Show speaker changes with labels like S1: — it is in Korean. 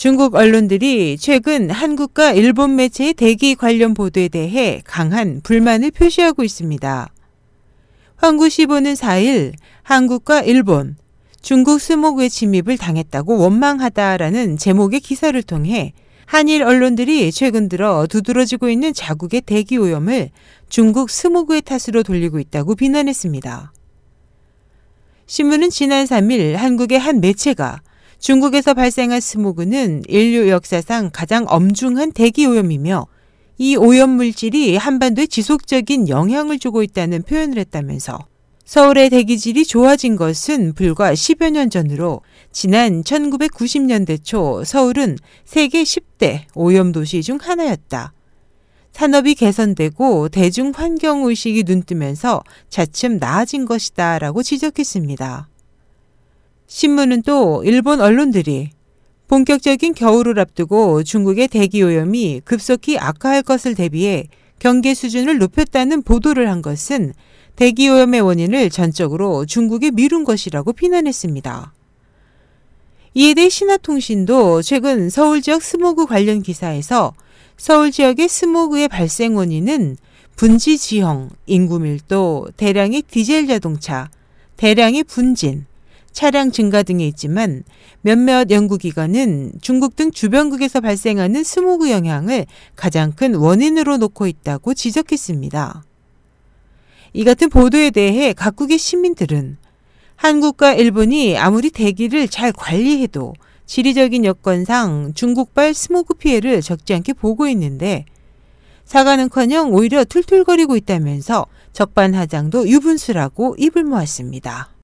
S1: 중국 언론들이 최근 한국과 일본 매체의 대기 관련 보도에 대해 강한 불만을 표시하고 있습니다. 황구시보는 4일 한국과 일본, 중국 스모그의 침입을 당했다고 원망하다라는 제목의 기사를 통해 한일 언론들이 최근 들어 두드러지고 있는 자국의 대기 오염을 중국 스모그의 탓으로 돌리고 있다고 비난했습니다. 신문은 지난 3일 한국의 한 매체가 중국에서 발생한 스모그는 인류 역사상 가장 엄중한 대기 오염이며 이 오염 물질이 한반도에 지속적인 영향을 주고 있다는 표현을 했다면서 서울의 대기질이 좋아진 것은 불과 10여 년 전으로 지난 1990년대 초 서울은 세계 10대 오염 도시 중 하나였다. 산업이 개선되고 대중 환경 의식이 눈뜨면서 차츰 나아진 것이다 라고 지적했습니다. 신문은 또 일본 언론들이 본격적인 겨울을 앞두고 중국의 대기 오염이 급속히 악화할 것을 대비해 경계 수준을 높였다는 보도를 한 것은 대기 오염의 원인을 전적으로 중국에 미룬 것이라고 비난했습니다. 이에 대해 신화통신도 최근 서울 지역 스모그 관련 기사에서 서울 지역의 스모그의 발생 원인은 분지 지형, 인구 밀도, 대량의 디젤 자동차, 대량의 분진, 차량 증가 등에 있지만 몇몇 연구기관은 중국 등 주변국에서 발생하는 스모그 영향을 가장 큰 원인으로 놓고 있다고 지적했습니다. 이 같은 보도에 대해 각국의 시민들은 한국과 일본이 아무리 대기를 잘 관리해도 지리적인 여건상 중국발 스모그 피해를 적지 않게 보고 있는데 사과는커녕 오히려 툴툴거리고 있다면서 적반하장도 유분수라고 입을 모았습니다.